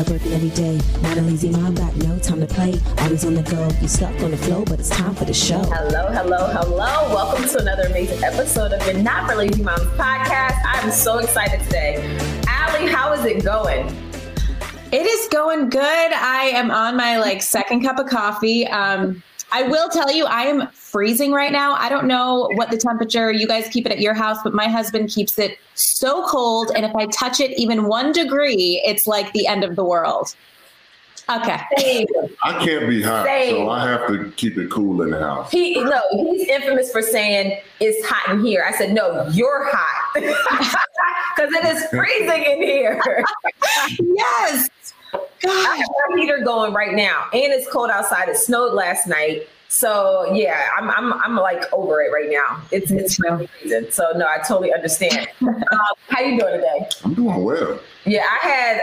Hardworking every day. Not a lazy mom, got no time to play. Always on the go. You stuck on the flow, but it's time for the show. Hello, hello, hello. Welcome to another amazing episode of the Not for Lazy Moms podcast. I'm so excited today. Allie, how is it going? It is going good. I am on my like second cup of coffee. Um, I will tell you, I am freezing right now. I don't know what the temperature you guys keep it at your house, but my husband keeps it so cold. And if I touch it even one degree, it's like the end of the world. Okay. I can't be hot, Same. so I have to keep it cool in the house. He no, he's infamous for saying it's hot in here. I said, no, you're hot. Because it is freezing in here. Yes. I God. have my heater going right now. And it's cold outside. It snowed last night. So yeah, I'm I'm I'm like over it right now. It's it's really freezing. So no, I totally understand. um, how you doing today? I'm doing well. Yeah, I had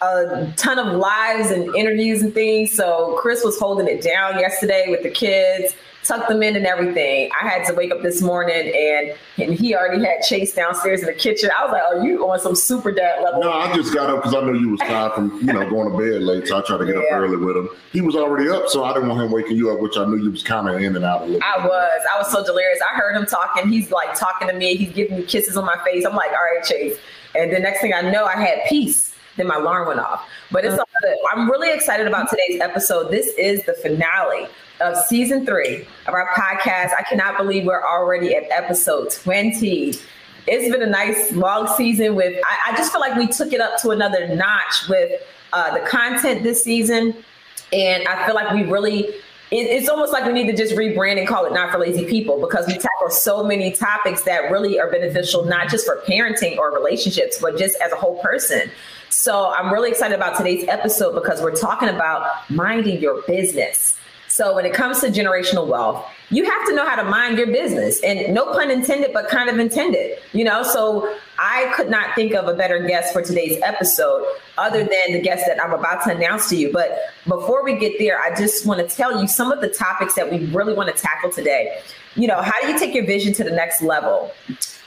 a ton of lives and interviews and things. So Chris was holding it down yesterday with the kids, tucked them in and everything. I had to wake up this morning and, and he already had Chase downstairs in the kitchen. I was like, "Oh, you on some super dad level?" No, I just got up because I knew you was tired from you know going to bed late, so I tried to get Yeah. up early with him. He was already up, so I didn't want him waking you up, which I knew you was kind of in and out a little. I was. I was so delirious. I heard him talking. He's like talking to me. He's giving me kisses on my face. I'm like, all right, Chase. And the next thing I know, I had peace. Then my alarm went off. But it's uh-huh. all good. I'm really excited about today's episode. This is the finale of season three of our podcast. I cannot believe we're already at episode 20. It's been a nice long season with I, I just feel like we took it up to another notch with uh, the content this season. And I feel like we really, it, it's almost like we need to just rebrand and call it Not for Lazy People because we tackle so many topics that really are beneficial, not just for parenting or relationships, but just as a whole person. So I'm really excited about today's episode because we're talking about minding your business. So when it comes to generational wealth, you have to know how to mind your business and no pun intended, but kind of intended, you know? So I could not think of a better guest for today's episode other than the guest that I'm about to announce to you. But before we get there, I just want to tell you some of the topics that we really want to tackle today. You know, how do you take your vision to the next level?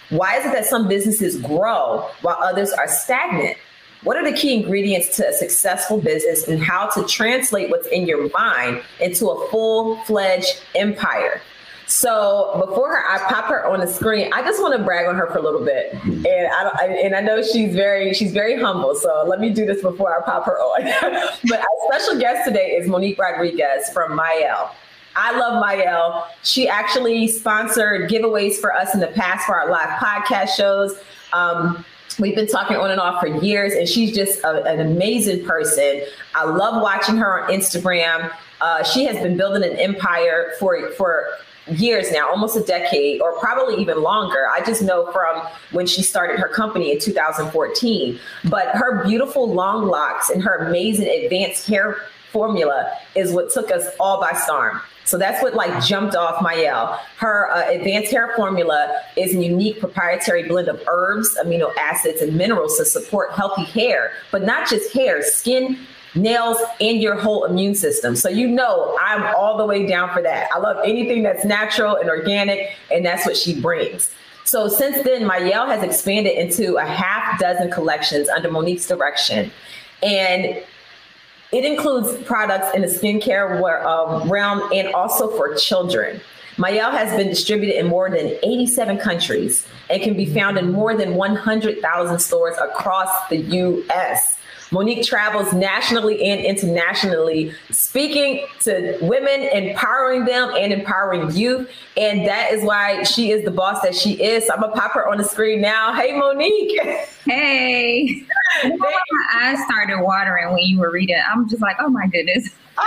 Why is it that some businesses grow while others are stagnant? What are the key ingredients to a successful business and how to translate what's in your mind into a full fledged empire? So before her, I pop her on the screen. I just want to brag on her for a little bit, and I, I and I know she's very she's very humble. So let me do this before I pop her on. but our special guest today is Monique Rodriguez from Mielle. I love Mielle. She actually sponsored giveaways for us in the past for our live podcast shows. Um, We've been talking on and off for years, and she's just a, an amazing person. I love watching her on Instagram. Uh, she has been building an empire for for years now, almost a decade, or probably even longer. I just know from when she started her company in 2014. But her beautiful long locks and her amazing advanced hair formula is what took us all by storm. So that's what like jumped off Mielle. Her uh, advanced hair formula is a unique proprietary blend of herbs, amino acids, and minerals to support healthy hair, but not just hair, skin, nails, and your whole immune system. So you know I'm all the way down for that. I love anything that's natural and organic, and that's what she brings. So since then, Mielle has expanded into a half dozen collections under Monique's direction. And it includes products in the skincare um, realm and also for children. Mielle has been distributed in more than 87 countries and can be found in more than 100,000 stores across the U.S. Monique travels nationally and internationally, speaking to women, empowering them and empowering youth. And that is why she is the boss that she is. So I'm gonna pop her on the screen now. Hey, Monique. Hey, my eyes started watering when you were reading. I'm just like, oh my goodness.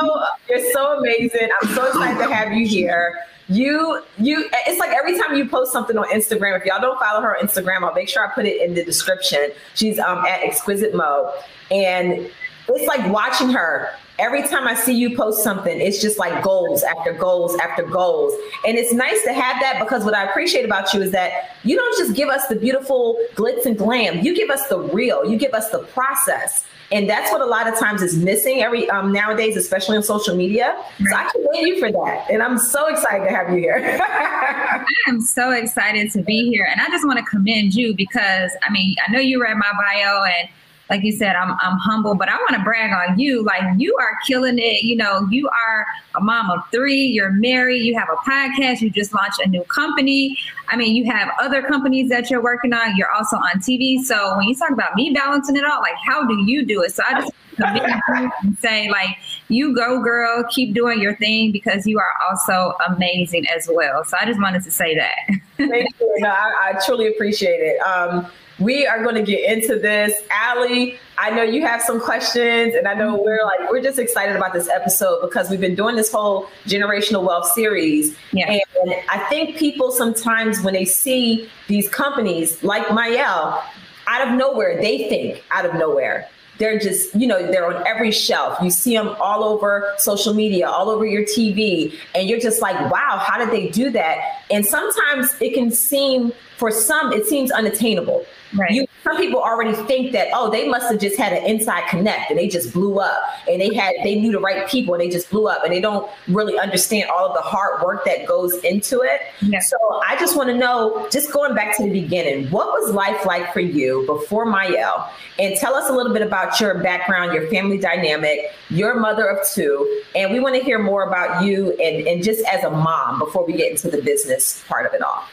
so, you're so amazing. I'm so excited to have you here. You, you, it's like every time you post something on Instagram, if y'all don't follow her on Instagram, I'll make sure I put it in the description. She's um, at Exquisite Mo. And it's like watching her. Every time I see you post something, it's just like goals after goals after goals. And it's nice to have that because what I appreciate about you is that you don't just give us the beautiful glitz and glam. You give us the real, you give us the process. and that's what a lot of times is missing every um, nowadays, especially on social media. So I can commend you for that, and I'm so excited to have you here. I am so excited to be here, and I just want to commend you because I mean I know you read my bio and like you said, I'm I'm humble, but I want to brag on you. Like you are killing it. You know, you are a mom of three. You're married. You have a podcast. You just launched a new company. I mean, you have other companies that you're working on. You're also on TV. So when you talk about me balancing it all, like how do you do it? So I just and say like you go girl keep doing your thing because you are also amazing as well so i just wanted to say that thank you no, I, I, truly appreciate it um, we are going to get into this. Allie, I know you have some questions, and I know we're like we're just excited about this episode because we've been doing this whole generational wealth series. Yeah. And I think people sometimes when they see these companies like Mielle, out of nowhere, they think out of nowhere they're just, you know, they're on every shelf. You see them all over social media, all over your TV, and you're just like, wow, how did they do that? And sometimes it can seem, for some, it seems unattainable. Right. You, some people already think that oh they must have just had an inside connect and they just blew up and they had they knew the right people and they just blew up and they don't really understand all of the hard work that goes into it. Yeah. So I just want to know, just going back to the beginning, what was life like for you before Mielle? And tell us a little bit about your background, your family dynamic, your mother of two, and we want to hear more about you and, and just as a mom before we get into the business part of it all.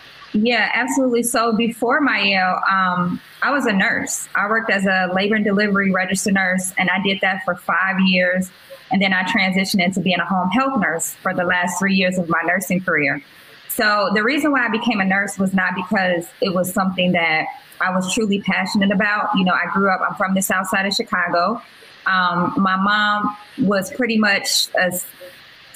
Yeah, absolutely. So before Mielle, um, I was a nurse. I worked as a labor and delivery registered nurse, and I did that for five years. And then I transitioned into being a home health nurse for the last three years of my nursing career. So the reason why I became a nurse was not because it was something that I was truly passionate about. You know, I grew up, I'm from the south side of Chicago. Um, my mom was pretty much a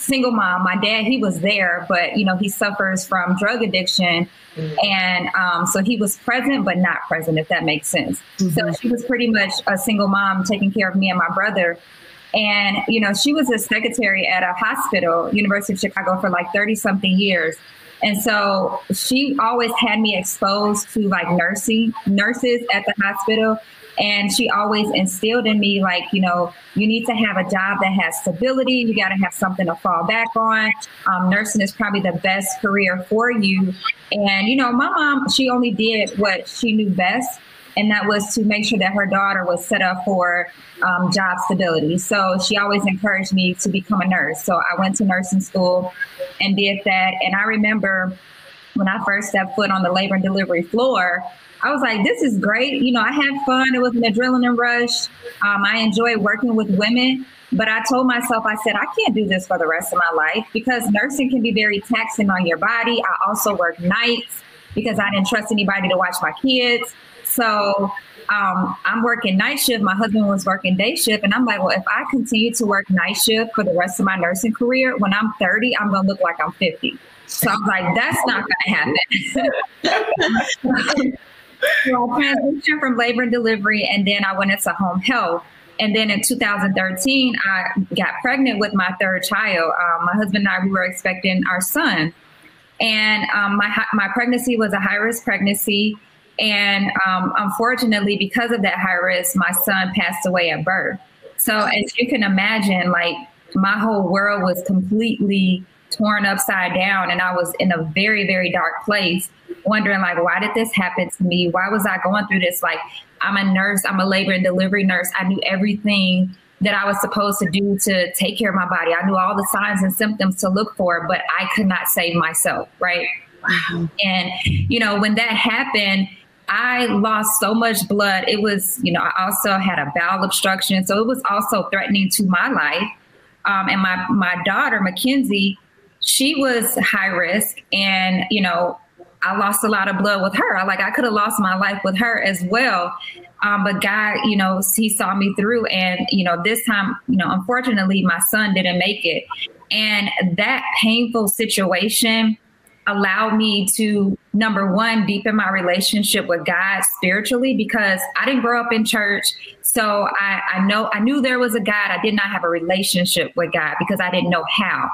single mom. My dad, he was there, but you know, he suffers from drug addiction. Mm-hmm. And um, so he was present, but not present, if that makes sense. Mm-hmm. So she was pretty much a single mom taking care of me and my brother. And, you know, she was a secretary at a hospital, University of Chicago, for like 30 something years. And so she always had me exposed to like nursing, nurses at the hospital. And she always instilled in me, like, you know, you need to have a job that has stability. You got to have something to fall back on. Um, nursing is probably the best career for you. And, you know, my mom, she only did what she knew best. And that was to make sure that her daughter was set up for um, job stability. So she always encouraged me to become a nurse. So I went to nursing school and did that. And I remember when I first stepped foot on the labor and delivery floor, I was like, this is great. You know, I had fun. It was an adrenaline rush. Um, I enjoyed working with women. But I told myself, I said, I can't do this for the rest of my life because nursing can be very taxing on your body. I also work nights because I didn't trust anybody to watch my kids. So um, I'm working night shift. My husband was working day shift. And I'm like, well, if I continue to work night shift for the rest of my nursing career, when I'm 30, I'm going to look like I'm 50. So I was like, that's not going to happen. so I transitioned from labor and delivery, and then I went into home health. And then in 2013, I got pregnant with my third child. Um, my husband and I, we were expecting our son. And um, my, my pregnancy was a high risk pregnancy. And um, unfortunately, because of that high risk, my son passed away at birth. So, as you can imagine, like my whole world was completely torn upside down and I was in a very, very dark place, wondering like, why did this happen to me? Why was I going through this? Like, I'm a nurse, I'm a labor and delivery nurse. I knew everything that I was supposed to do to take care of my body. I knew all the signs and symptoms to look for, but I could not save myself, right? Wow. And, you know, when that happened, I lost so much blood. It was, you know, I also had a bowel obstruction. So it was also threatening to my life. Um, and my, my daughter, Mackenzie, she was high risk and you know i lost a lot of blood with her. Like i could have lost my life with her as well. Um, but god you know he saw me through and you know this time you know unfortunately my son didn't make it. And that painful situation allowed me to number one deepen my relationship with god spiritually because i didn't grow up in church. So I, I know i knew there was a god. I did not have a relationship with god because i didn't know how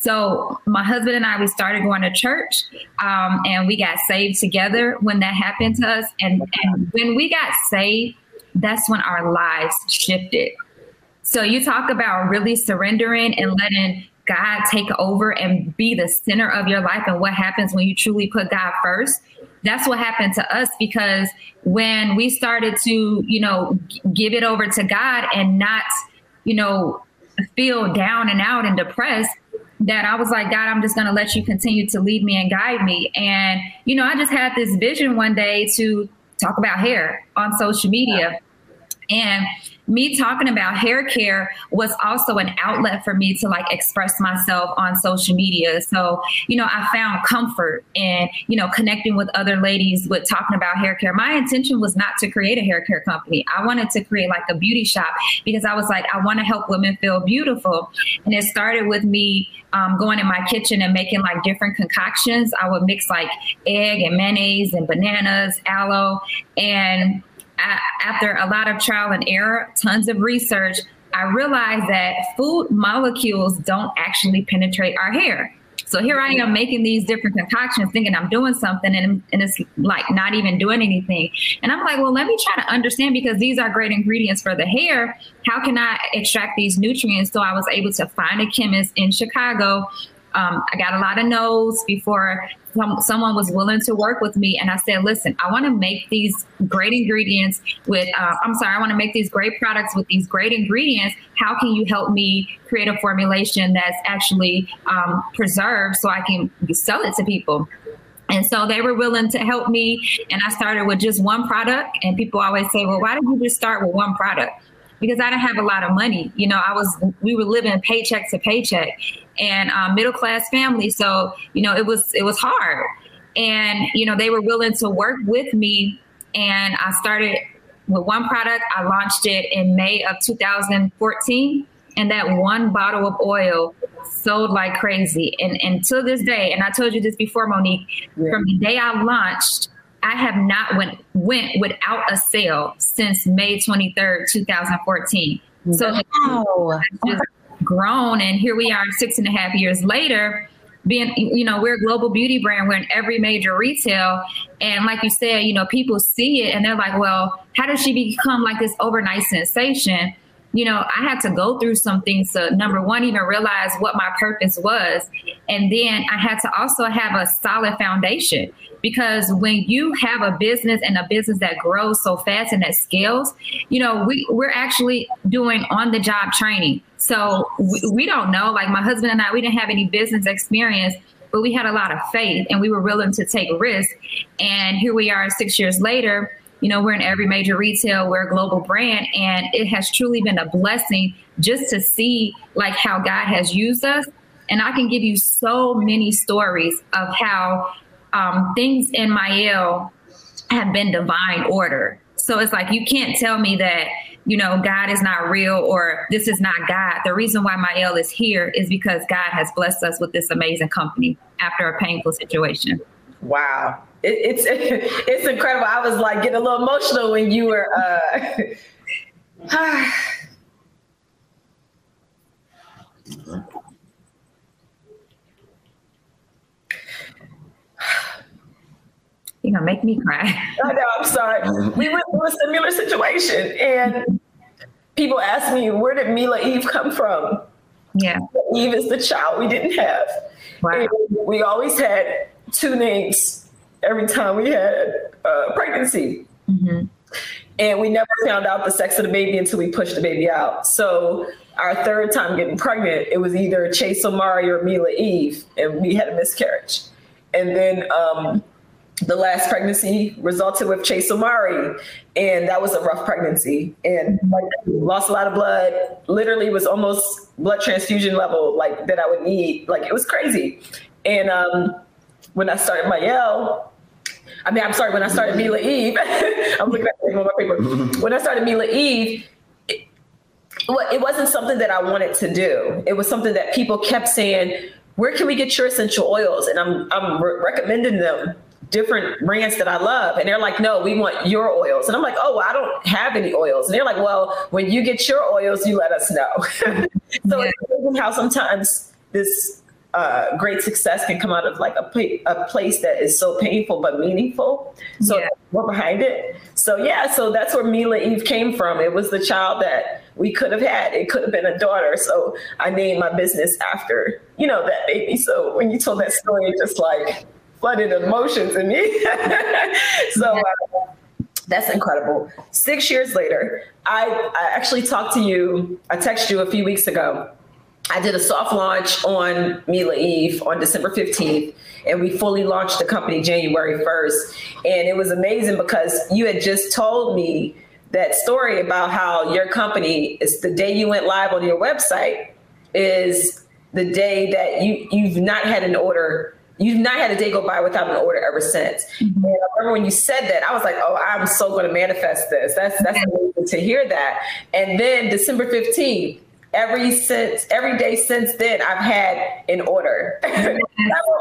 so my husband and I, we started going to church, um, and we got saved together when that happened to us. And, and when we got saved, that's when our lives shifted. So you talk about really surrendering and letting God take over and be the center of your life and what happens when you truly put God first. That's what happened to us because when we started to, you know, give it over to God and not, you know, feel down and out and depressed, that I was like, God, I'm just going to let you continue to lead me and guide me. And, you know, I just had this vision one day to talk about hair on social media. And me talking about hair care was also an outlet for me to like express myself on social media. So, you know, I found comfort in, you know, connecting with other ladies with talking about hair care. My intention was not to create a hair care company. I wanted to create like a beauty shop because I was like, I want to help women feel beautiful. And it started with me um, going in my kitchen and making like different concoctions. I would mix like egg and mayonnaise and bananas, aloe, and after a lot of trial and error, tons of research, I realized that food molecules don't actually penetrate our hair. So here I am making these different concoctions, thinking I'm doing something, and, and it's like not even doing anything. And I'm like, well, let me try to understand because these are great ingredients for the hair. How can I extract these nutrients? So I was able to find a chemist in Chicago um, I got a lot of no's before some, someone was willing to work with me. And I said, listen, I want to make these great ingredients with, uh, I'm sorry, I want to make these great products with these great ingredients. How can you help me create a formulation that's actually um, preserved so I can sell it to people? And so they were willing to help me. And I started with just one product. And people always say, well, why did you just start with one product? Because I didn't have a lot of money. You know, I was, we were living paycheck to paycheck and um, middle class family. So you know, it was it was hard, and you know, they were willing to work with me, and I started with one product. I launched it in May of 2014, and that one bottle of oil sold like crazy. And and to this day, and I told you this before, Monique, yeah. from the day I launched. I have not went went without a sale since May 23rd, 2014. So wow. just grown and here we are six and a half years later being you know we're a global beauty brand we're in every major retail and like you said you know people see it and they're like well how does she become like this overnight sensation you know i had to go through some things to number one even realize what my purpose was and then i had to also have a solid foundation because when you have a business and a business that grows so fast and that scales you know we, we're actually doing on the job training so we, we don't know. Like my husband and I, we didn't have any business experience, but we had a lot of faith and we were willing to take risks. And here we are six years later. You know, we're in every major retail, we're a global brand, and it has truly been a blessing just to see like how God has used us. And I can give you so many stories of how um, things in Mielle have been divine order. So it's like you can't tell me that you know, God is not real or this is not God. The reason why Mielle is here is because God has blessed us with this amazing company after a painful situation. Wow. It, it's it's incredible. I was like getting a little emotional when you were uh you know, make me cry. I know, I'm sorry. We went through a similar situation and people ask me, where did Mila Eve come from? Yeah. Eve is the child we didn't have. Wow. we always had two names every time we had uh, pregnancy. Mm-hmm. And we never found out the sex of the baby until we pushed the baby out. So our third time getting pregnant, it was either Chase Omari or Mila Eve, and we had a miscarriage. And then um, the last pregnancy resulted with Chase Omari, and that was a rough pregnancy. And like, lost a lot of blood. Literally, was almost blood transfusion level, like that I would need. Like it was crazy. And um, when I started Mielle, I mean, I'm sorry, when I started Mila Eve, I'm looking at my paper. When I started Mila Eve, it, it wasn't something that I wanted to do. It was something that people kept saying, "Where can we get your essential oils?" And I'm I'm re- recommending them different brands that I love. And they're like, no, we want your oils. And I'm like, oh, well, I don't have any oils. And they're like, well, when you get your oils, you let us know. so yeah. it's how sometimes this uh, great success can come out of like a, pla- a place that is so painful but meaningful. So Yeah. we're behind it. So yeah, so that's where Mila Eve came from. It was the child that we could have had. It could have been a daughter. So I named my business after you know that baby. So when you told that story, it just like flooded emotions in me. so. Uh, that's incredible. Six years later, I, I actually talked to you. I texted you a few weeks ago. I did a soft launch on Mila Eve on December 15th, and we fully launched the company January 1st. And it was amazing because you had just told me that story about how your company is the day you went live on your website is the day that you you've not had an order you've not had a day go by without an order ever since. Mm-hmm. And I remember when you said that, I was like, oh, I'm so going to manifest this. That's that's amazing to hear that. And then December 15th, every since every day since then, I've had an order, several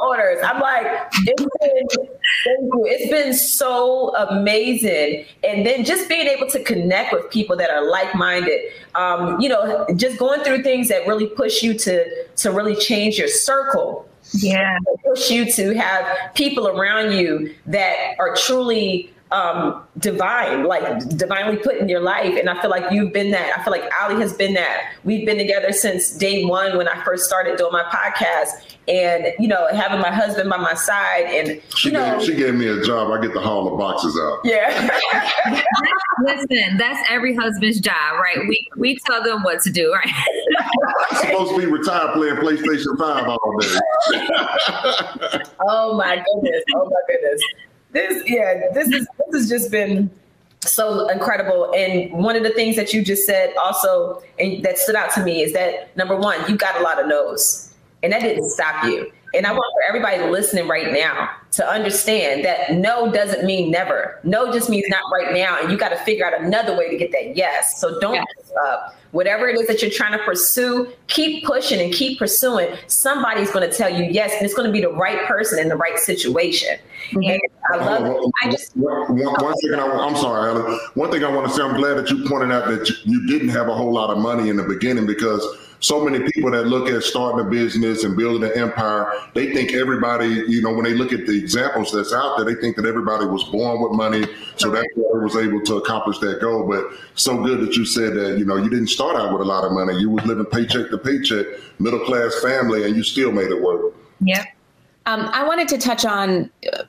orders. I'm like, it's been, thank you. It's been so amazing. And then just being able to connect with people that are like-minded, um, you know, just going through things that really push you to to really change your circle Yeah. push you to have people around you that are truly um, divine, like divinely put in your life. And I feel like you've been that. I feel like Allie has been that. We've been together since day one when I first started doing my podcast. And, you know, having my husband by my side and, She you know, gave, she gave me a job. I get to haul the boxes out. yeah. Listen, that's every husband's job, right? We we tell them what to do, right? I'm supposed to be retired playing PlayStation 5 all day. Oh my goodness. Oh my goodness. This yeah, this is this has just been so incredible. And one of the things that you just said also and that stood out to me is that number one, you got a lot of no's. And that didn't stop you. And I want for everybody listening right now to understand that no doesn't mean never. No just means not right now. And you got to figure out another way to get that yes. So don't Yes. give up. Whatever it is that you're trying to pursue, keep pushing and keep pursuing. Somebody's going to tell you yes, and it's going to be the right person in the right situation. Mm-hmm. And I love it. Hold I just One- one- one second, I, am sorry, Alan. One thing I want to say, I'm glad that you pointed out that you, you didn't have a whole lot of money in the beginning because so many people that look at starting a business and building an empire, they think everybody, you know, when they look at the examples that's out there, they think that everybody was born with money, so that's why they was able to accomplish that goal. But so good that you said that, you know, you didn't start out with a lot of money. You was living paycheck to paycheck, middle class family, and you still made it work. Yep. Um, I wanted to touch on uh,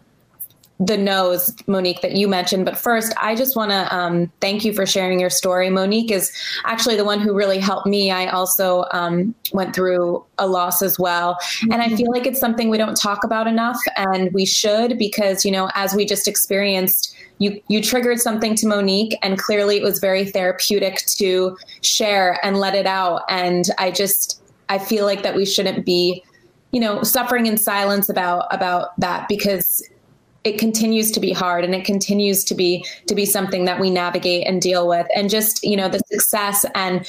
the no's, Monique, that you mentioned. But first, I just want to um, thank you for sharing your story. Monique is actually the one who really helped me. I also um, went through a loss as well. And I feel like it's something we don't talk about enough, and we should because, you know, as we just experienced, you, you triggered something to Monique, and clearly it was very therapeutic to share and let it out. And I just, I feel like that we shouldn't be you know suffering in silence about about that because it continues to be hard and it continues to be to be something that we navigate and deal with. And just you know the success and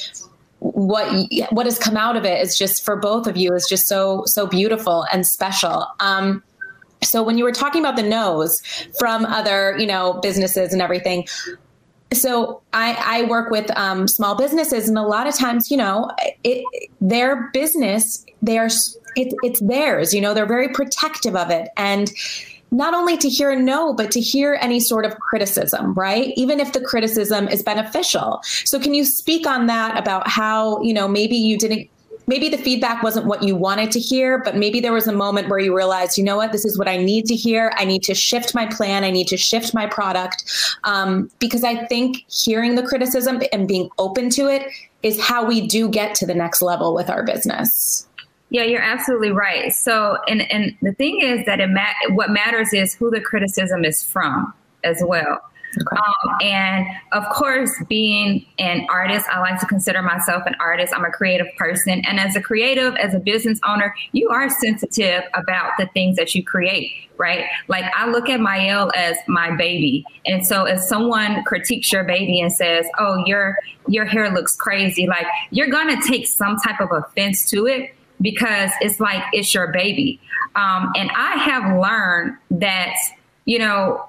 what what has come out of it is just for both of you is just so so beautiful and special. Um so when you were talking about the nose from other you know businesses and everything so I, I work with um, small businesses and a lot of times you know it, their business they are it, it's theirs you know they're very protective of it. And not only to hear a no but to hear any sort of criticism right even if the criticism is beneficial so can you speak on that about how you know maybe you didn't maybe the feedback wasn't what you wanted to hear, but maybe there was a moment where you realized, you know what, this is what I need to hear. I need to shift my plan. I need to shift my product. Um, because I think hearing the criticism and being open to it is how we do get to the next level with our business. Yeah, you're absolutely right. So, and and the thing is that it ma- what matters is who the criticism is from as well. Okay. Um, and of course, being an artist, I like to consider myself an artist. I'm a creative person. And as a creative, as a business owner, you are sensitive about the things that you create, right? Like I look at Mielle as my baby. And so if someone critiques your baby and says, oh, your, your hair looks crazy, like you're going to take some type of offense to it because it's like it's your baby. Um, and I have learned that, you know,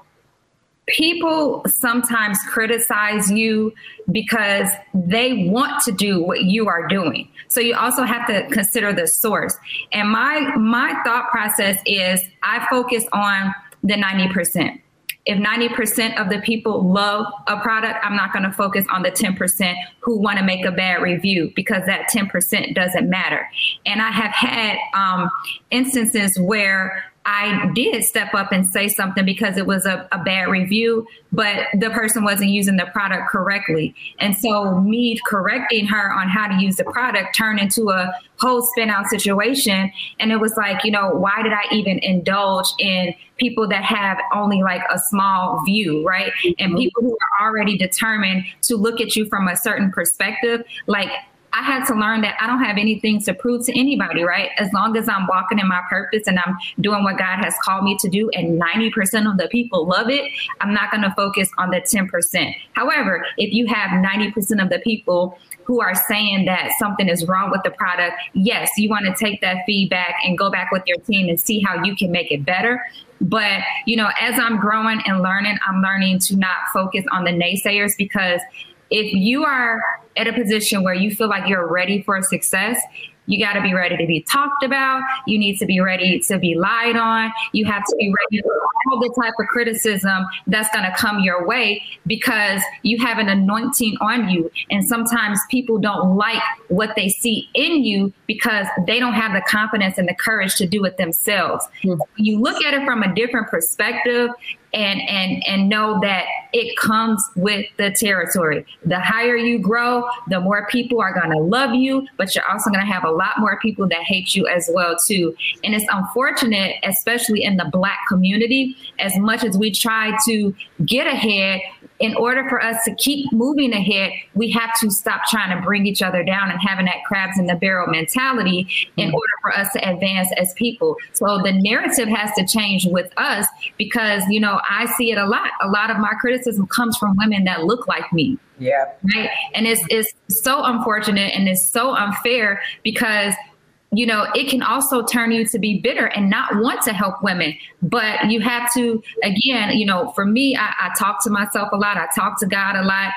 people sometimes criticize you because they want to do what you are doing. So you also have to consider the source. And my my thought process is I focus on the 90%. If 90% of the people love a product, I'm not going to focus on the 10% who want to make a bad review because that 10% doesn't matter. And I have had um, instances where I did step up and say something because it was a, a, bad review, but the person wasn't using the product correctly. And so me correcting her on how to use the product turned into a whole spin out situation. And it was like, you know, why did I even indulge in people that have only like a small view, right? And mm-hmm. people who are already determined to look at you from a certain perspective, like I had to learn that I don't have anything to prove to anybody, right? As long as I'm walking in my purpose and I'm doing what God has called me to do, and 90% of the people love it, I'm not going to focus on the 10%. However, if you have 90% of the people who are saying that something is wrong with the product, yes, you want to take that feedback and go back with your team and see how you can make it better. But, you know, as I'm growing and learning, I'm learning to not focus on the naysayers because if you are at a position where you feel like you're ready for success, you got to be ready to be talked about. You need to be ready to be lied on. You have to be ready for all the type of criticism that's going to come your way because you have an anointing on you. And sometimes people don't like what they see in you because they don't have the confidence and the courage to do it themselves. Mm-hmm. You look at it from a different perspective and and and know that it comes with the territory. The higher you grow, the more people are going to love you, but you're also going to have a lot more people that hate you as well too. And it's unfortunate, especially in the black community, as much as we try to get ahead, in order for us to keep moving ahead, we have to stop trying to bring each other down and having that crabs in the barrel mentality in mm-hmm. order for us to advance as people. So the narrative has to change with us because, you know, I see it a lot. A lot of my criticism comes from women that look like me. Yeah. Right. And it's it's so unfortunate and it's so unfair because you know, it can also turn you to be bitter and not want to help women. But you have to, again, you know, for me, I, I talk to myself a lot. I talk to God a lot.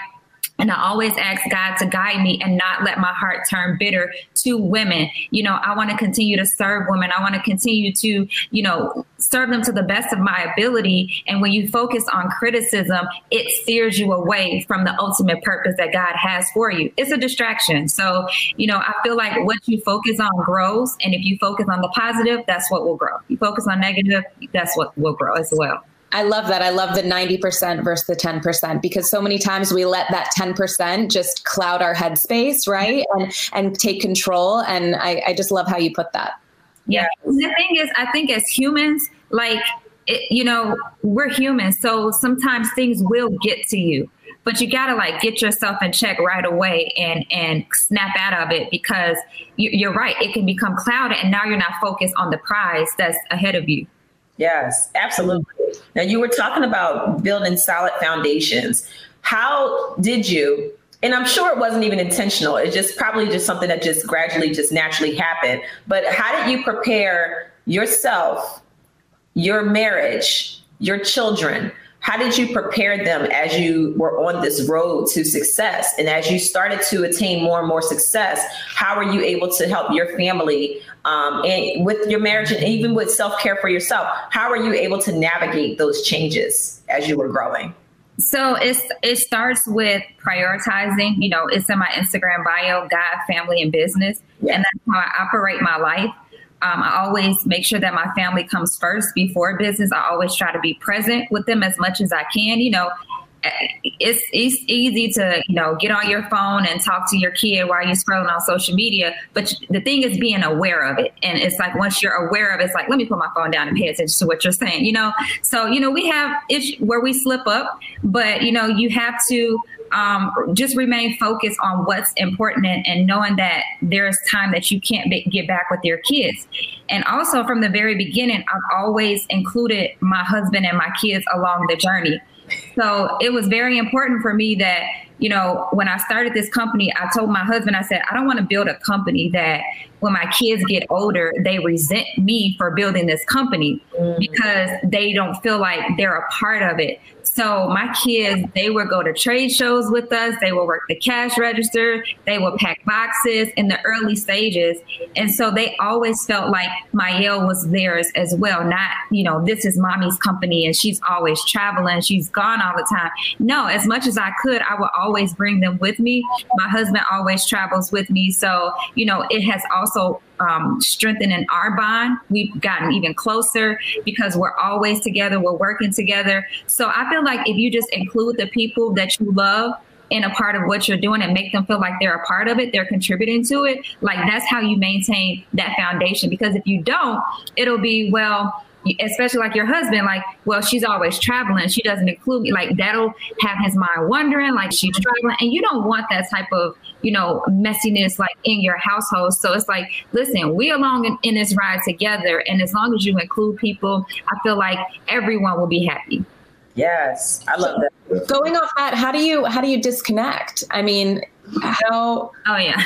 And I always ask God to guide me and not let my heart turn bitter to women. You know, I want to continue to serve women. I want to continue to, you know, serve them to the best of my ability. And when you focus on criticism, it steers you away from the ultimate purpose that God has for you. It's a distraction. So, you know, I feel like what you focus on grows. And if you focus on the positive, that's what will grow. You focus on negative, that's what will grow as well. I love that. I love the 90% versus the 10% because so many times we let that 10% just cloud our headspace, right? And and take control. And I, I just love how you put that. Yeah. The thing is, I think as humans, like, it, you know, we're humans. So sometimes things will get to you but you gotta like get yourself in check right away and and snap out of it because you, are right it can become clouded and now you're not focused on the prize that's ahead of you Yes, absolutely. Now, you were talking about building solid foundations. How did you? And I'm sure it wasn't even intentional. It's just probably just something that just gradually, just naturally happened. But how did you prepare yourself, your marriage, your children how did you prepare them as you were on this road to success? And as you started to attain more and more success, how were you able to help your family um, and with your marriage and even with self care for yourself? How are you able to navigate those changes as you were growing? So it's it starts with prioritizing. You know, it's in my Instagram bio: God, family, and business, yeah. and that's how I operate my life. Um, I always make sure that my family comes first before business. I always try to be present with them as much as I can. You know, it's it's easy to you know get on your phone and talk to your kid while you're scrolling on social media but the thing is being aware of it and it's like once you're aware of it it's like let me put my phone down and pay attention to what you're saying you know so you know we have issues where we slip up but you know you have to um, just remain focused on what's important and, and knowing that there's time that you can't be, get back with your kids. And also from the very beginning, I've always included my husband and my kids along the journey. So it was very important for me that, you know, when I started this company, I told my husband, I said, I don't want to build a company that when my kids get older, they resent me for building this company mm. because they don't feel like they're a part of it. So my kids, they would go to trade shows with us. They would work the cash register. They would pack boxes in the early stages. And so they always felt like Mielle was theirs as well. Not, you know, this is mommy's company and she's always traveling. She's gone all the time. No, as much as I could, I would always bring them with me. My husband always travels with me. So, you know, it has also um, strengthening our bond. We've gotten even closer because we're always together, we're working together. So I feel like if you just include the people that you love in a part of what you're doing and make them feel like they're a part of it, they're contributing to it, like that's how you maintain that foundation. Because if you don't, it'll be, well, especially like your husband, like, well, she's always traveling. She doesn't include me. Like that'll have his mind wondering, like she's traveling. And you don't want that type of, you know, messiness like in your household. So it's like, listen, we along in, in this ride together. And as long as you include people, I feel like everyone will be happy. Yes, I love that. Going off that, how do you how do you disconnect? I mean, how oh yeah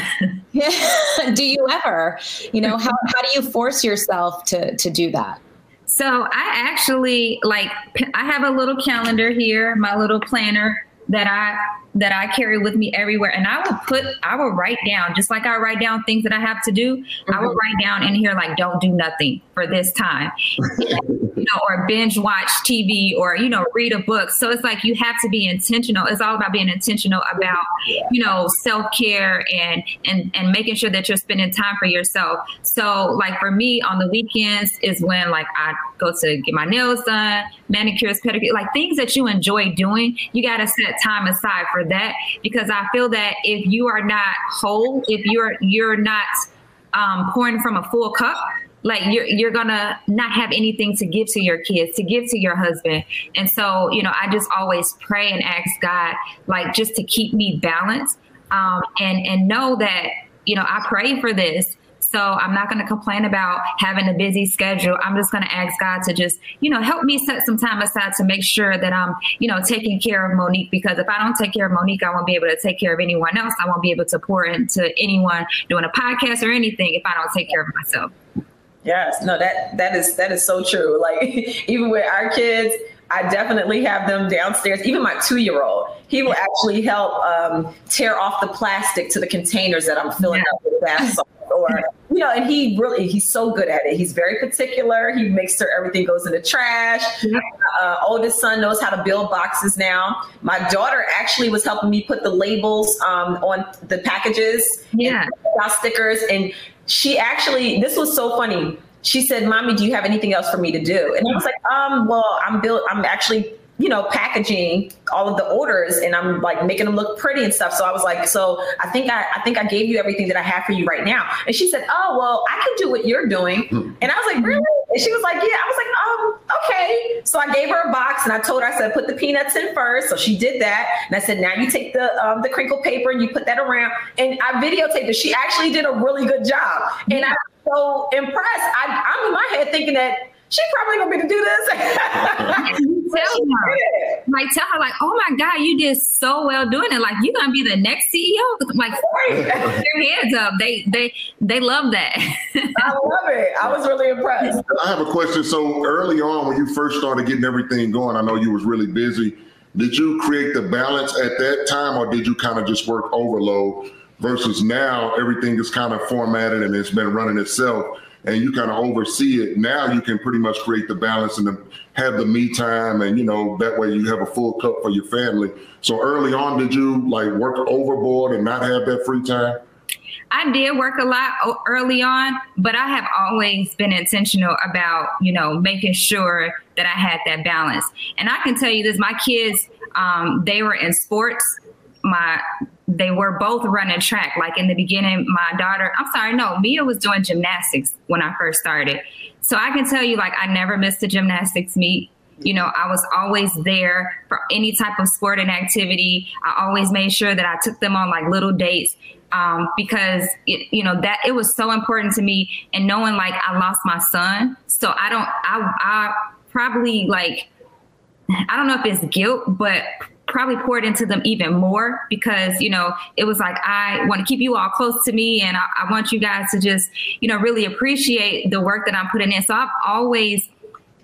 do you ever you know how, how do you force yourself to to do that so I actually like I have a little calendar here, my little planner that I that I carry with me everywhere. And I will put, I will write down, just like I write down things that I have to do, mm-hmm. I will write down in here, like, don't do nothing for this time, you know, or binge watch TV or, you know, read a book. So it's like you have to be intentional. It's all about being intentional about, you know, self care and, and, and making sure that you're spending time for yourself. So, like, for me on the weekends is when, like, I go to get my nails done, manicures, pedicures, like things that you enjoy doing. You got to set time aside for for that because I feel that if you are not whole, if you're you're not um, pouring from a full cup, like you're you're gonna not have anything to give to your kids, to give to your husband. And so, you know, I just always pray and ask God, like, just to keep me balanced, um, and and know that you know I pray for this so I'm not going to complain about having a busy schedule. I'm just going to ask God to just, you know, help me set some time aside to make sure that I'm, you know, taking care of Monique because if I don't take care of Monique, I won't be able to take care of anyone else. I won't be able to pour into anyone doing a podcast or anything if I don't take care of myself. Yes, no, that that is that is so true. Like even with our kids, I definitely have them downstairs. Even my two year old, he will actually help um, tear off the plastic to the containers that I'm filling yeah. up with bath or you know, and he really he's so good at it. He's very particular. He makes sure everything goes in the trash. Uh, oldest son knows how to build boxes now. My daughter actually was helping me put the labels um, on the packages. Yeah, stickers, and she actually this was so funny. She said, "Mommy, do you have anything else for me to do?" And I was like, "Um, well, I'm built. I'm actually you know, packaging all of the orders and I'm like making them look pretty and stuff. So I was like, so I think I, I think I gave you everything that I have for you right now. And she said, oh, well, I can do what you're doing. Hmm. And I was like, really? And she was like, yeah. I was like, um, okay. So I gave her a box and I told her, I said, put the peanuts in first. So she did that. And I said, now you take the, um, the crinkle paper and you put that around. And I videotaped it. She actually did a really good job. And I'm so impressed. I, I'm in my head thinking that she probably gonna be to do this. tell her, like, tell her, like, oh my God, you did so well doing it. Like, you're gonna be the next CEO. Like, their heads up. They they they love that. I love it. I was really impressed. I have a question. So early on, when you first started getting everything going, I know you was really busy. Did you create the balance at that time, or did you kind of just work overload? Versus now, everything is kind of formatted and it's been running itself and you kind of oversee it. Now you can pretty much create the balance and the, have the me time, and you know that way you have a full cup for your family. So early on, did you like work overboard and not have that free time? I did work a lot early on, but I have always been intentional about, you know, making sure that I had that balance. And I can tell you this, my kids, um, they were in sports. My they were both running track. Like in the beginning, my daughter, I'm sorry, no, Mia was doing gymnastics when I first started. So I can tell you, like, I never missed a gymnastics meet. You know, I was always there for any type of sporting activity. I always made sure that I took them on like little dates um, because it, you know that it was so important to me. And knowing like I lost my son, so I don't, I, I probably like, I don't know if it's guilt, but probably poured into them even more because you know it was like i want to keep you all close to me and I, I, want you guys to just you know really appreciate the work that i'm putting in so i've always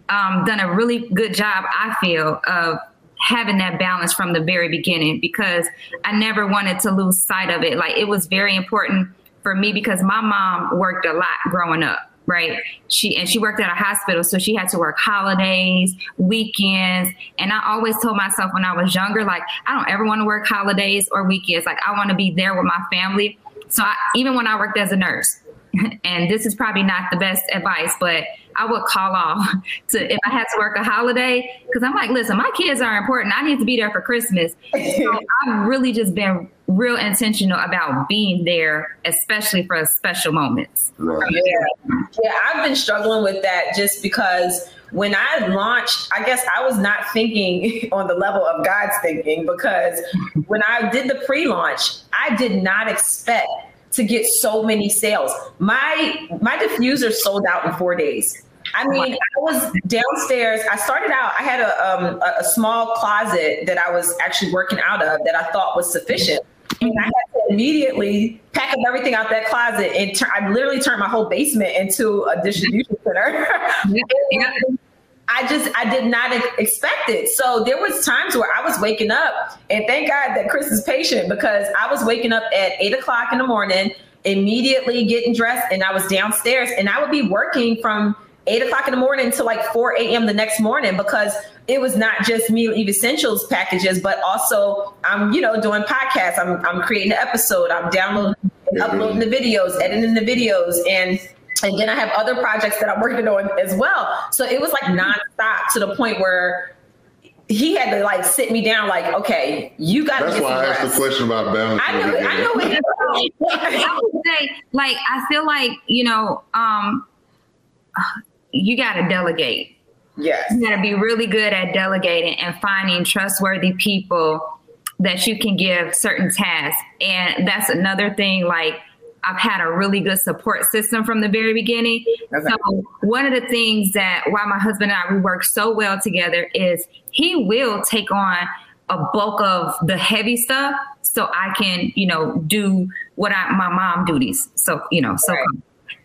um, done a really good job i feel of having that balance from the very beginning because I never wanted to lose sight of it. Like it was very important for me because my mom worked a lot growing up right? She and she worked at a hospital so she had to work holidays weekends. And i always told myself when i was younger like i don't ever want to work holidays or weekends. Like i want to be there with my family. So I, even when i worked as a nurse and this is probably not the best advice, but I would call off to if I had to work a holiday because I'm like, listen, my kids are important. I need to be there for Christmas. So I've really just been real intentional about being there, especially for special moments. Right. Yeah, yeah, I've been struggling with that just because when I launched, I guess I was not thinking on the level of God's thinking because when I did the pre-launch, I did not expect to get so many sales. My my diffuser sold out in four days. I mean, I was downstairs. I started out. I had a um, a small closet that I was actually working out of that I thought was sufficient, and I had to immediately pack up everything out that closet and tur- I literally turned my whole basement into a distribution center. yeah. I just I did not expect it. So there was times where I was waking up, and thank God that Chris is patient because I was waking up at eight o'clock in the morning, immediately getting dressed, and I was downstairs, and I would be working from eight o'clock in the morning to like 4 a.m. the next morning because it was not just me Eve Essentials packages, but also I'm, you know, doing podcasts. I'm, I'm creating an episode. I'm downloading and uploading the videos, editing the videos. And and then I have other projects that I'm working on as well. So it was like nonstop to the point where he had to like sit me down, like, okay, you got to. That's why I asked the question about balance. I know, I know. It, I would say, like, I feel like you know, um, you got to delegate. Yes, you got to be really good at delegating and finding trustworthy people that you can give certain tasks. And that's another thing, like I've had a really good support system from the very beginning. Okay. So one of the things that why my husband and I we work so well together is he will take on a bulk of the heavy stuff so I can, you know, do what I my mom duties. So, you know, so right.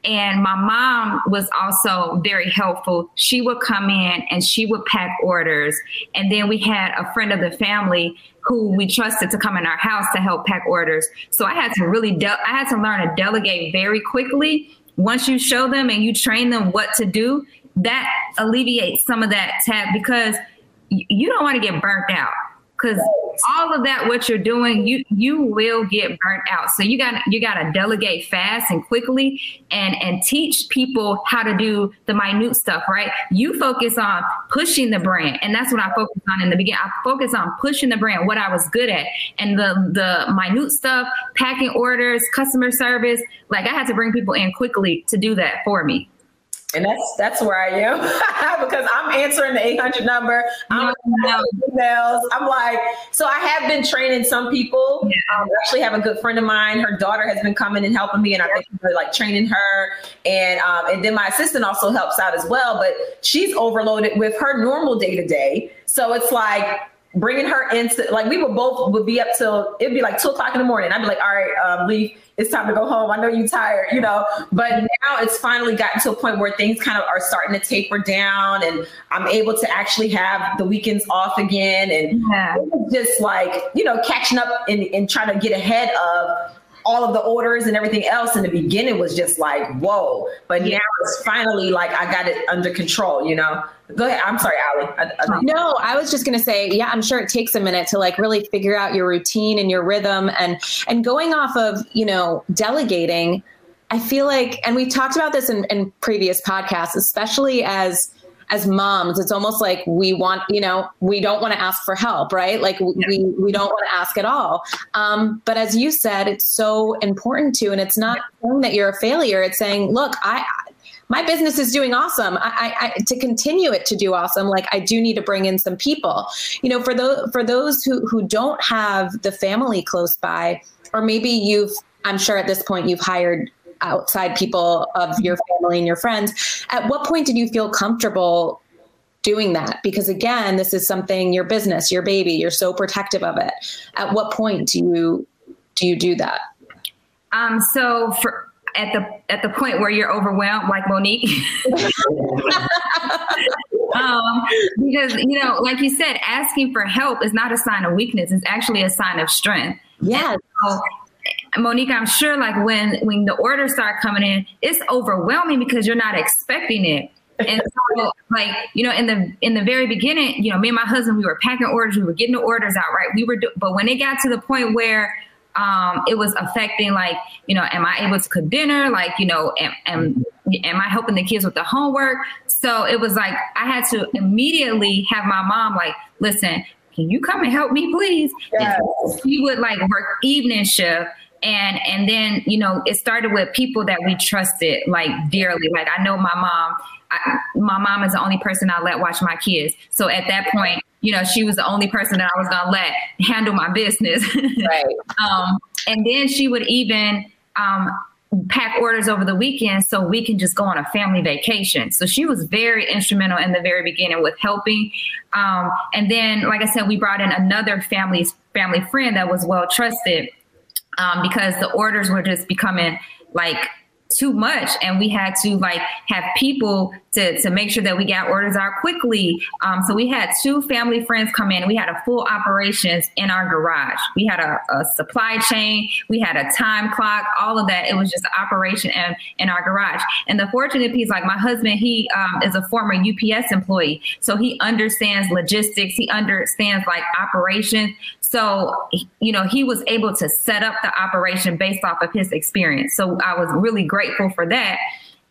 And my mom was also very helpful. She would come in and she would pack orders. And then we had a friend of the family who we trusted to come in our house to help pack orders. So I had to really, de- I had to learn to delegate very quickly. Once you show them and you train them what to do, that alleviates some of that tab because you don't want to get burnt out because all of that what you're doing you you will get burnt out. So you got you got to delegate fast and quickly and and teach people how to do the minute stuff right? You focus on pushing the brand and that's what i focus on in the beginning i focus on pushing the brand what i was good at. And the the minute stuff packing orders customer service like i had to bring people in quickly to do that for me and that's that's where I am because I'm answering the 800 number. I'm no. emails. I'm like, so I have been training some people. Yeah. Um, I actually have a good friend of mine. Her daughter has been coming and helping me, and I've been like training her. And um, and then my assistant also helps out as well, but she's overloaded with her normal day to day. So it's like bringing her into like we would both would be up till it'd be like two o'clock in the morning. I'd be like, all right, um, leave. It's time to go home. I know you're tired, you know. But now it's finally gotten to a point where things kind of are starting to taper down, and I'm able to actually have the weekends off again, and yeah. just like you know catching up and, and trying to get ahead of all of the orders and everything else in the beginning was just like whoa. But now it's finally like i got it under control you know? Go ahead. I'm sorry Allie I, I, no i was just going to say yeah i'm sure it takes a minute to like really figure out your routine and your rhythm and and going off of you know delegating i feel like and we talked about this in, in previous podcasts especially as as moms, it's almost like we want, you know, we don't want to ask for help, right? Like yeah. we we don't want to ask at all. Um, but as you said, it's so important to, and it's not saying that you're a failure. It's saying, look, I my business is doing awesome. I, I, to continue it to do awesome, like I do need to bring in some people. You know, for those for those who who don't have the family close by, or maybe you've, I'm sure at this point you've hired outside people of your family and your friends. At what point did you feel comfortable doing that? Because again, this is something your business, your baby, you're so protective of it. At what point do you do you do that? Um, so for at the at the point where you're overwhelmed, like Monique. um, because you know, like you said, asking for help is not a sign of weakness; it's actually a sign of strength. Yes. So, Monique, I'm sure like when when the orders start coming in, it's overwhelming because you're not expecting it. And so like, you know, in the in the very beginning, you know, me and my husband, we were packing orders, we were getting the orders out, right? We were do- but when it got to the point where um it was affecting like, you know, am I able to cook dinner? Like, you know, am, am am I helping the kids with the homework? So it was like I had to immediately have my mom like, listen, can you come and help me, please? Yes. She would like work evening shift and and then you know it started with people that we trusted like dearly like i know my mom I, my mom is the only person i let watch my kids so at that point you know she was the only person that i was gonna let handle my business Right. um, and then she would even um, pack orders over the weekend so we can just go on a family vacation. So she was very instrumental in the very beginning with helping. Um, and then, like I said, we brought in another family family friend that was well trusted um, because the orders were just becoming like too much. And we had to like have people to, to make sure that we got orders out quickly. Um, so we had two family friends come in. We had a full operations in our garage. We had a, a supply chain. We had a time clock all of that. It was just operation in, in our garage. And the fortunate piece like my husband he um, is a former UPS employee. So he understands logistics. He understands like operations so, you know, he was able to set up the operation based off of his experience. So I was really grateful for that.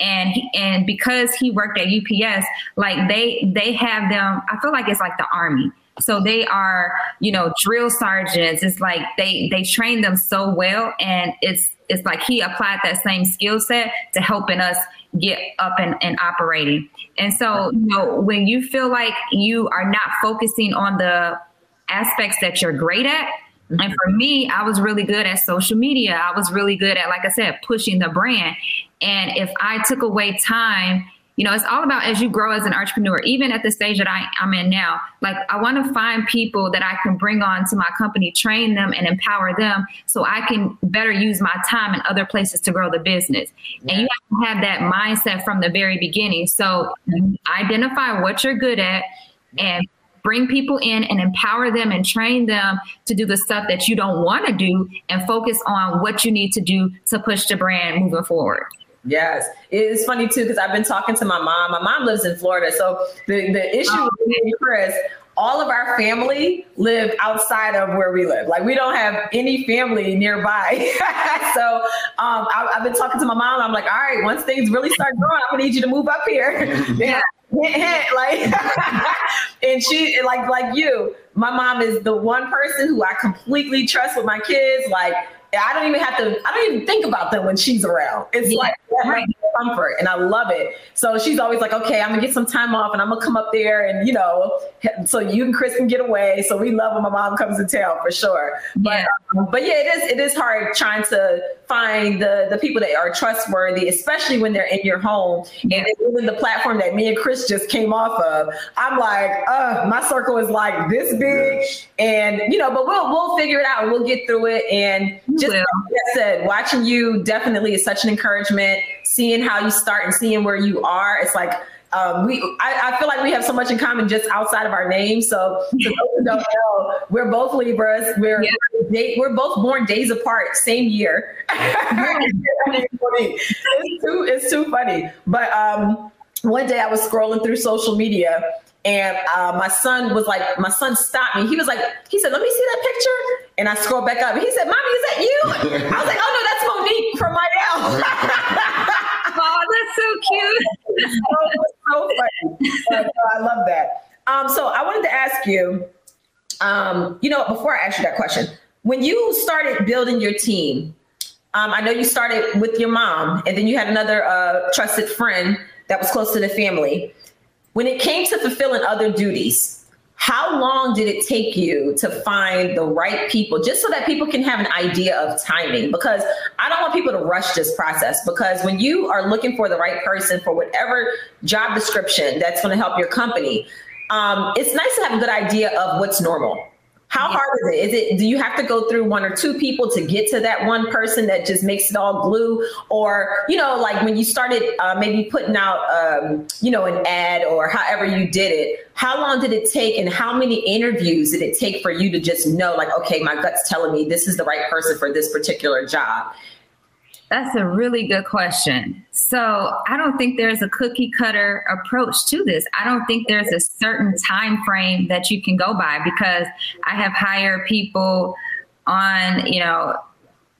And and because he worked at UPS, like they they have them. I feel like it's like the army. So they are, you know, drill sergeants. It's like they they train them so well, and it's it's like he applied that same skill set to helping us get up and, and operating. And so, you know, when you feel like you are not focusing on the aspects that you're great at. And for me, I was really good at social media. I was really good at, like I said, pushing the brand. And if I took away time, you know, it's all about as you grow as an entrepreneur, even at the stage that I, I'm in now, like I want to find people that I can bring on to my company, train them and empower them so I can better use my time in other places to grow the business. Yeah. And you have to have that mindset from the very beginning. So identify what you're good at and bring people in and empower them and train them to do the stuff that you don't want to do and focus on what you need to do to push the brand moving forward. Yes, it's funny too because I've been talking to my mom. My mom lives in Florida, so the the issue oh. with me and Chris, all of our family live outside of where we live. Like we don't have any family nearby. so um, I, have been talking to my mom. I'm like, all right, once things really start growing, I'm gonna need you to move up here. yeah. like and she like like you my mom is the one person who i completely trust with my kids like I don't even have to, I don't even think about them when she's around. It's yeah, like right. comfort and I love it. So she's always like, okay, I'm gonna get some time off and I'm gonna come up there and you know, so you and Chris can get away. So we love when my mom comes to town for sure. But yeah. Um, but yeah, it is it is hard trying to find the the people that are trustworthy, especially when they're in your home. And even the platform that me and Chris just came off of, I'm like, uh, my circle is like this big. And you know, but we'll we'll figure it out and we'll get through it. And just like I said, watching you definitely is such an encouragement. Seeing how you start and seeing where you are, it's like um, we I, I, feel like we have so much in common just outside of our names. So for those who don't know, we're both Libras. We're yeah. we're both born days apart, same year. it's too it's too funny. But um, one day I was scrolling through social media and uh, my son was like, my son stopped me. He was like, he said, let me see that picture. And I scrolled back up. and He said, Mommy, is that you? I was like, oh no, that's Monique from my that's so cute. so, so funny. I love that. Um, so I wanted to ask you, um, you know, before I ask you that question, when you started building your team, um, I know you started with your mom, and then you had another uh, trusted friend that was close to the family. When it came to fulfilling other duties, how long did it take you to find the right people just so that people can have an idea of timing? Because i don't want people to rush this process because when you are looking for the right person for whatever job description that's going to help your company um, it's nice to have a good idea of what's normal How hard is it? Is it do you have to go through one or two people to get to that one person that just makes it all glue? Or, you know, like when you started uh, maybe putting out, um, you know, an ad or however you did it, how long did it take and how many interviews did it take for you to just know, like, okay, my gut's telling me this is the right person for this particular job? That's a really good question. So I don't think there's a cookie cutter approach to this. I don't think there's a certain time frame that you can go by because I have hired people on, you know,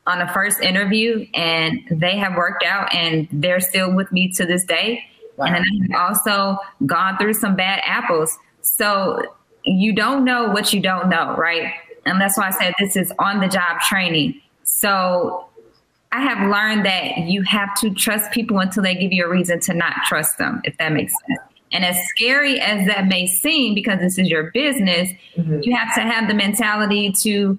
on a first interview and they have worked out and they're still with me to this day. Wow. And then I've also gone through some bad apples. So you don't know what you don't know, right? And that's why I said this is on the job training. So I have learned that you have to trust people until they give you a reason to not trust them, if that makes sense. And as scary as that may seem, because this is your business, mm-hmm. you have to have the mentality to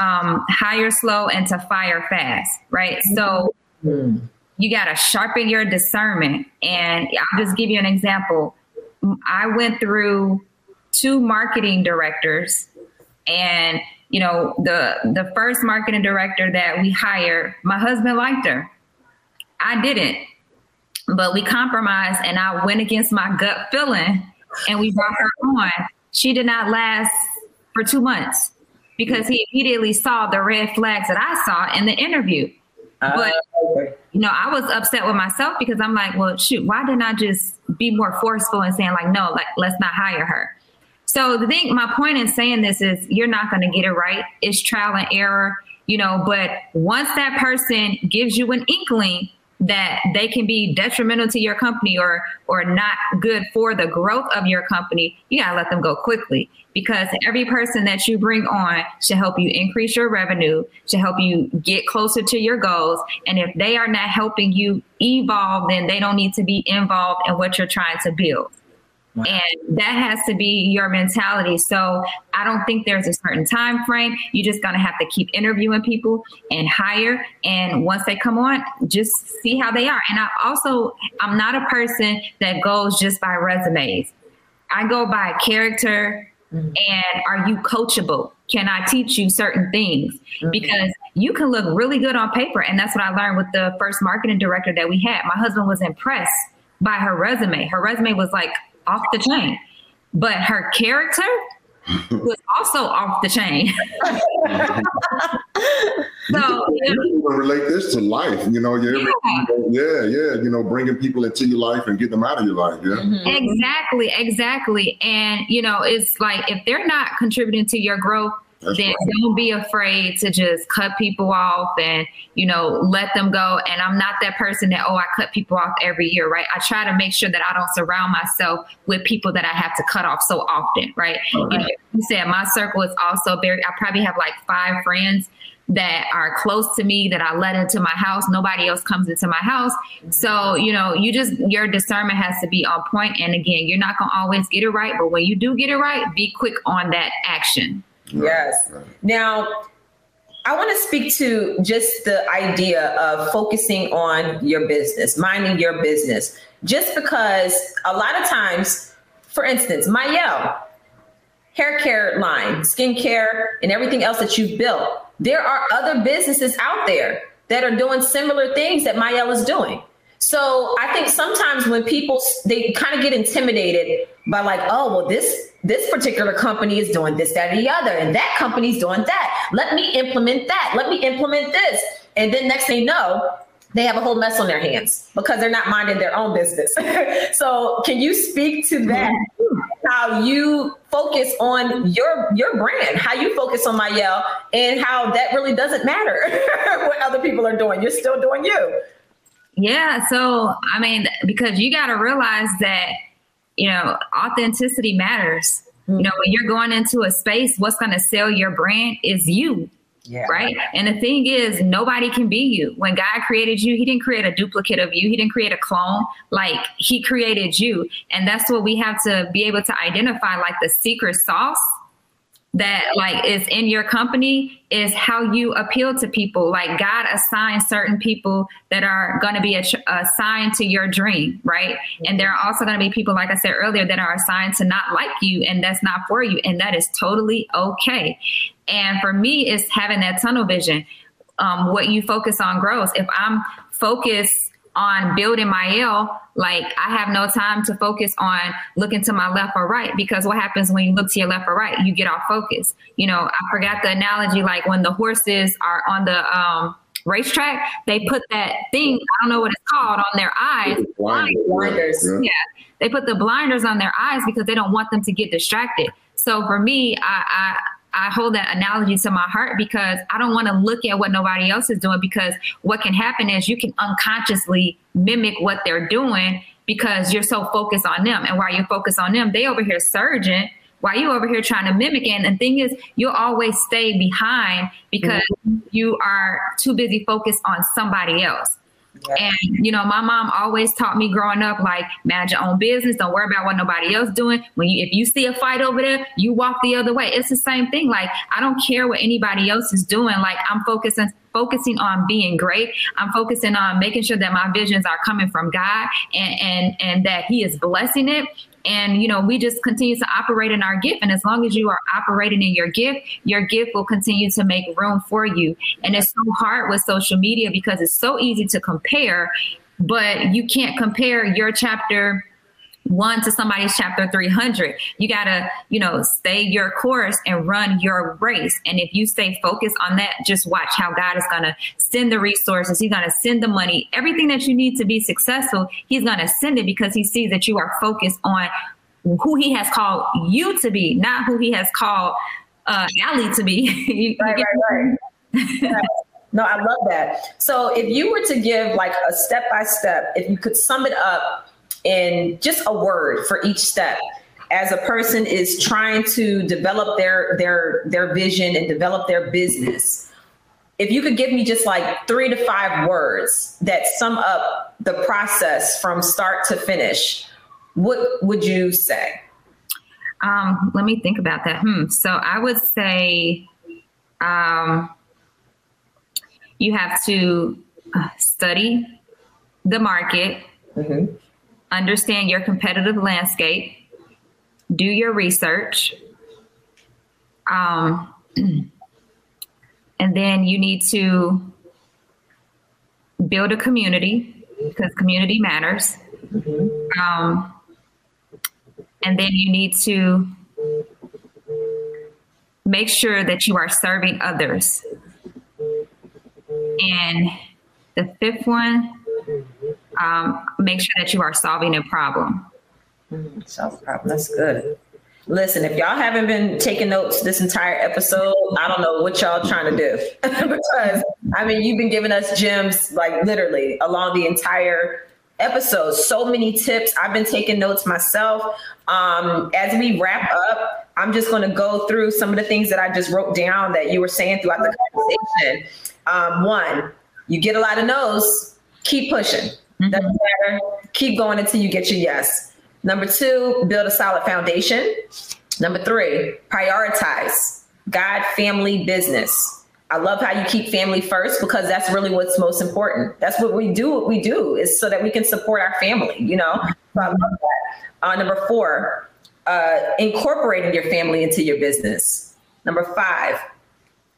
um, hire slow and to fire fast, right? Mm-hmm. So mm-hmm. you got to sharpen your discernment. And I'll just give you an example. I went through two marketing directors and you know, the the first marketing director that we hired, my husband liked her. I didn't. But we compromised and I went against my gut feeling and we brought her on. She did not last for two months because he immediately saw the red flags that I saw in the interview. Uh, but you know, I was upset with myself because I'm like, well, shoot, why didn't I just be more forceful and saying like, no, like let's not hire her. So the thing, my point in saying this is you're not going to get it right. It's trial and error, you know, but once that person gives you an inkling that they can be detrimental to your company or or not good for the growth of your company, you gotta let them go quickly because every person that you bring on should help you increase your revenue, should help you get closer to your goals. And if they are not helping you evolve, then they don't need to be involved in what you're trying to build. And that has to be your mentality. So I don't think there's a certain time frame. You're just gonna have to keep interviewing people and hire. And once they come on, just see how they are. And I also I'm not a person that goes just by resumes. I go by character mm-hmm. and are you coachable? Can I teach you certain things? Mm-hmm. Because you can look really good on paper. And that's what I learned with the first marketing director that we had. My husband was impressed by her resume. Her resume was like off the chain. But her character was also off the chain. so you can relate this to life, you know. Yeah, yeah, yeah, you know, bringing people into your life and getting them out of your life. Yeah, mm-hmm. exactly, exactly. And you know, it's like if they're not contributing to your growth, that's then right. don't be afraid to just cut people off and you know let them go and i'm not that person that oh i cut people off every year right i try to make sure that i don't surround myself with people that i have to cut off so often right, right. you know you said my circle is also very i probably have like five friends that are close to me that I let into my house. Nobody else comes into my house. So, you know, you just, your discernment has to be on point. And again, you're not going to always get it right, but when you do get it right, be quick on that action. Yes. Right. Now, I want to speak to just the idea of focusing on your business, minding your business. Just because a lot of times, for instance, Mielle, hair care line, skincare, and everything else that you've built, there are other businesses out there that are doing similar things that Mielle is doing. So I think sometimes when people they kind of get intimidated by like, oh well, this this particular company is doing this, that, and the other, and that company's doing that. Let me implement that. Let me implement this. And then next thing you know, they have a whole mess on their hands because they're not minding their own business. so can you speak to that? How you focus on your your brand, how you focus on Mielle, and how that really doesn't matter what other people are doing. You're still doing you. Yeah. So I mean, because you got to realize that you know, authenticity matters. Mm-hmm. You know, when you're going into a space, what's going to sell your brand is you. Yeah. Right. And the thing is, nobody can be you. When God created you, He didn't create a duplicate of you. He didn't create a clone. Like He created you. And that's what we have to be able to identify like the secret sauce that like is in your company is how you appeal to people. Like god assigns certain people that are going to be assigned to your dream right? And there are also going to be people like i said earlier that are assigned to not like you and that's not for you and that is totally okay. And for me it's having that tunnel vision. Um, what you focus on grows. If i'm focused on building Mielle, like I have no time to focus on looking to my left or right because what happens when you look to your left or right, you get off focus. You know, I forgot the analogy like when the horses are on the um, racetrack, they put that thing, I don't know what it's called, on their eyes. Blinders. Yeah. They put the blinders on their eyes because they don't want them to get distracted. So for me, I, I I hold that analogy to my heart because I don't want to look at what nobody else is doing because what can happen is you can unconsciously mimic what they're doing because you're so focused on them. And while you're focused on them, they over here surging while you over here trying to mimic. And the thing is, you'll always stay behind because mm-hmm. you are too busy focused on somebody else. And you know, my mom always taught me growing up, like manage your own business. Don't worry about what nobody else doing. When you, if you see a fight over there, you walk the other way. It's the same thing. Like I don't care what anybody else is doing. Like I'm focusing focusing on being great. I'm focusing on making sure that my visions are coming from God and and and that He is blessing it. And, you know, we just continue to operate in our gift. And as long as you are operating in your gift, your gift will continue to make room for you. And it's so hard with social media because it's so easy to compare, but you can't compare your chapter one to somebody's chapter 300 you gotta you know stay your course and run your race. And if you stay focused on that just watch how god is gonna send the resources. He's gonna send the money. Everything that you need to be successful he's gonna send it because he sees that you are focused on who he has called you to be not who he has called uh Allie to be. Right, right, right. No, I love that. So if you were to give like a step by step, if you could sum it up in just a word for each step. As a person is trying to develop their their their vision and develop their business if you could give me just like three to five words that sum up the process from start to finish what would you say? Um, let me think about that. Hmm. So i would say um, you have to uh, study the market. Mm-hmm understand your competitive landscape, do your research, um, and then you need to build a community because community matters. Um, and then you need to make sure that you are serving others. And the fifth one, um, make sure that you are solving a problem. Mm, solve problem. That's good. Listen, if y'all haven't been taking notes this entire episode, I don't know what y'all trying to do because I mean, you've been giving us gems like literally along the entire episode. So many tips. I've been taking notes myself. Um, as we wrap up, I'm just going to go through some of the things that I just wrote down that you were saying throughout the conversation. Um, one, you get a lot of no's, keep pushing. Mm-hmm. Doesn't matter. Keep going until you get your yes. Number two, build a solid foundation. Number three, prioritize God, family, business. I love how you keep family first because that's really what's most important. That's what we do. What we do is so that we can support our family. You know, so I love that. Uh, number four, uh, incorporating your family into your business. Number five,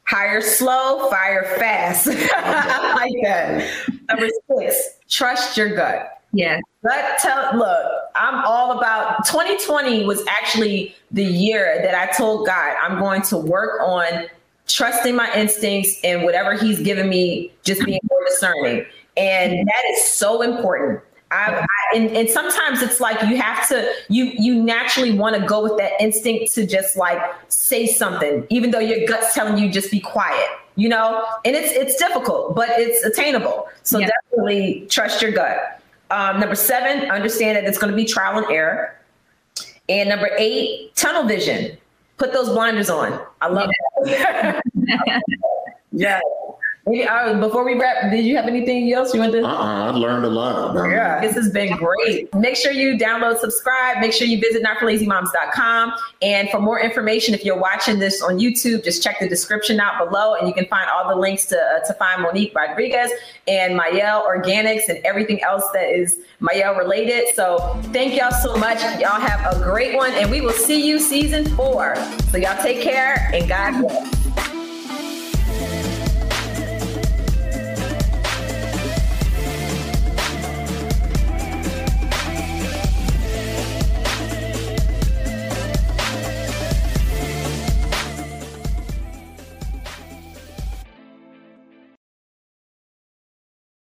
hire slow, fire fast. I like that. Number six, trust your gut. Yeah. Gut tell look, I'm all about 2020 was actually the year that I told God I'm going to work on trusting my instincts and whatever he's given me, just being more discerning. And that is so important. I, I, and, and, sometimes it's like you have to you you naturally want to go with that instinct to just like say something even though your gut's telling you just be quiet you know? And it's it's difficult but it's attainable. So yeah. definitely trust your gut. Um, number seven understand that it's going to be trial and error. And number eight tunnel vision. Put those blinders on. I love yeah. that. Yeah Maybe, uh, before we wrap, did you have anything else you want to? Uh-uh, I learned a lot. Yeah, this has been great. Make sure you download, subscribe. Make sure you visit notforlazymoms.com. And for more information, if you're watching this on YouTube, just check the description out below, and you can find all the links to uh, to find Monique Rodriguez and Mielle Organics and everything else that is Mielle related. So thank y'all so much. Y'all have a great one, and we will see you season four. So y'all take care and God bless.